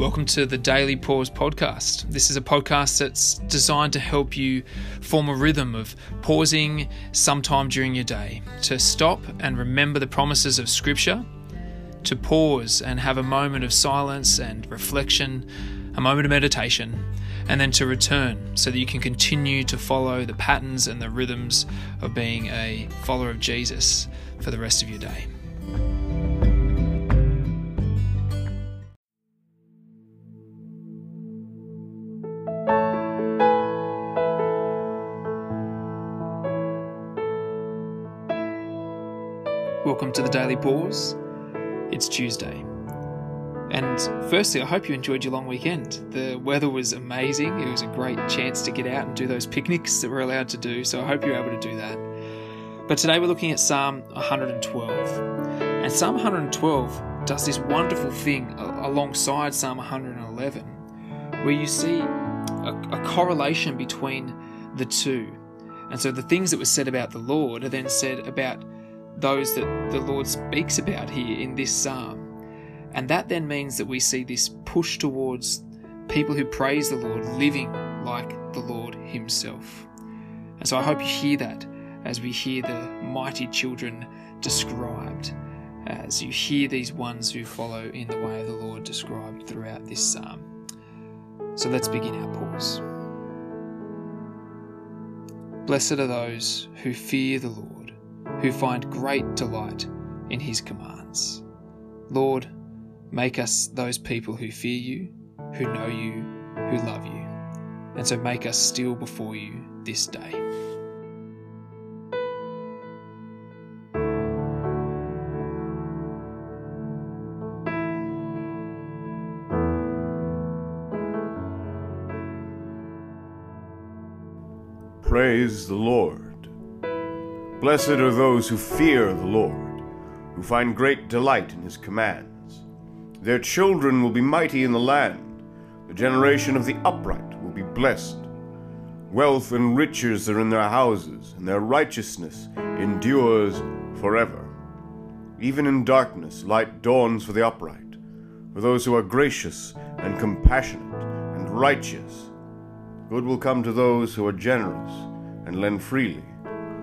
Welcome to the Daily Pause podcast. This is a podcast that's designed to help you form a rhythm of pausing sometime during your day, to stop and remember the promises of Scripture, to pause and have a moment of silence and reflection, a moment of meditation, and then to return so that you can continue to follow the patterns and the rhythms of being a follower of Jesus for the rest of your day. Welcome to the Daily Pause. It's Tuesday. And firstly, I hope you enjoyed your long weekend. The weather was amazing. It was a great chance to get out and do those picnics that we're allowed to do, so I hope you're able to do that. But today we're looking at Psalm 112. And Psalm 112 does this wonderful thing alongside Psalm 111, where you see a, a correlation between the two. And so the things that were said about the Lord are then said about those that the Lord speaks about here in this psalm. And that then means that we see this push towards people who praise the Lord living like the Lord Himself. And so I hope you hear that as we hear the mighty children described, as you hear these ones who follow in the way of the Lord described throughout this psalm. So let's begin our pause. Blessed are those who fear the Lord who find great delight in his commands. Lord, make us those people who fear you, who know you, who love you, and so make us still before you this day. Praise the Lord. Blessed are those who fear the Lord, who find great delight in his commands. Their children will be mighty in the land. The generation of the upright will be blessed. Wealth and riches are in their houses, and their righteousness endures forever. Even in darkness, light dawns for the upright, for those who are gracious and compassionate and righteous. Good will come to those who are generous and lend freely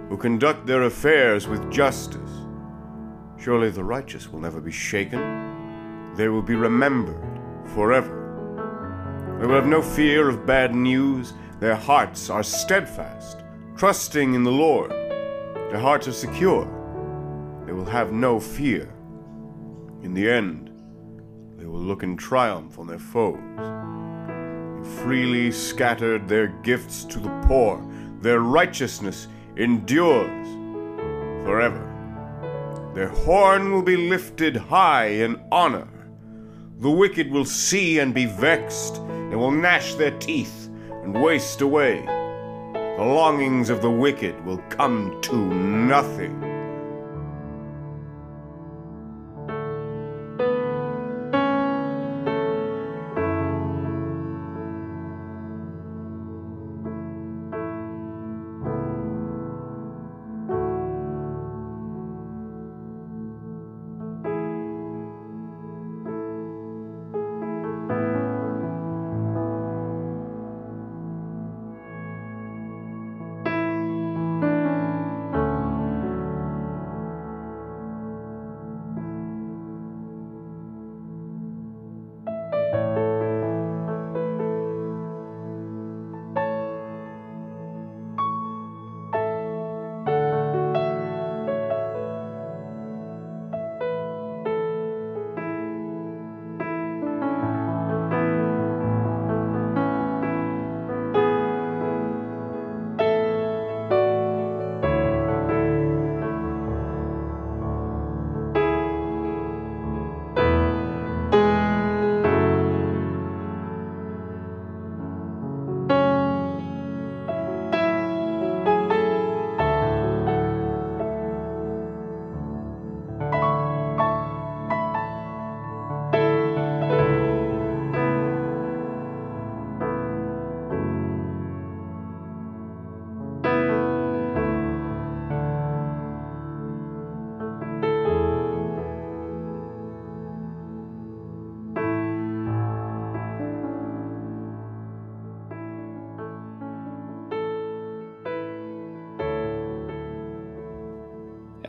who conduct their affairs with justice. Surely the righteous will never be shaken. They will be remembered forever. They will have no fear of bad news. Their hearts are steadfast, trusting in the Lord. Their hearts are secure. They will have no fear. In the end, they will look in triumph on their foes. They freely scattered their gifts to the poor. Their righteousness endures forever. Their horn will be lifted high in honor. The wicked will see and be vexed, and will gnash their teeth and waste away. The longings of the wicked will come to nothing.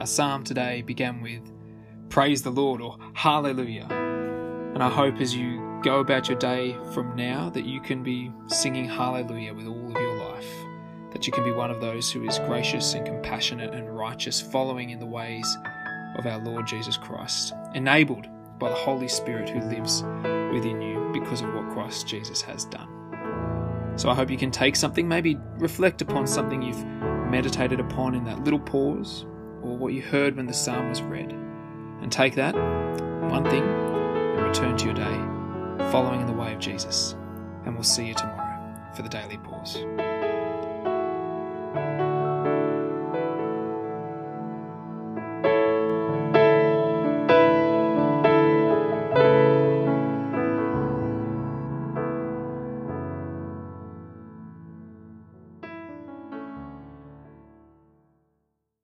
Our psalm today began with Praise the Lord or Hallelujah. And I hope as you go about your day from now that you can be singing Hallelujah with all of your life. That you can be one of those who is gracious and compassionate and righteous, following in the ways of our Lord Jesus Christ, enabled by the Holy Spirit who lives within you because of what Christ Jesus has done. So I hope you can take something, maybe reflect upon something you've meditated upon in that little pause, or what you heard when the psalm was read, and take that one thing and return to your day, following in the way of Jesus. And we'll see you tomorrow for the Daily Pause.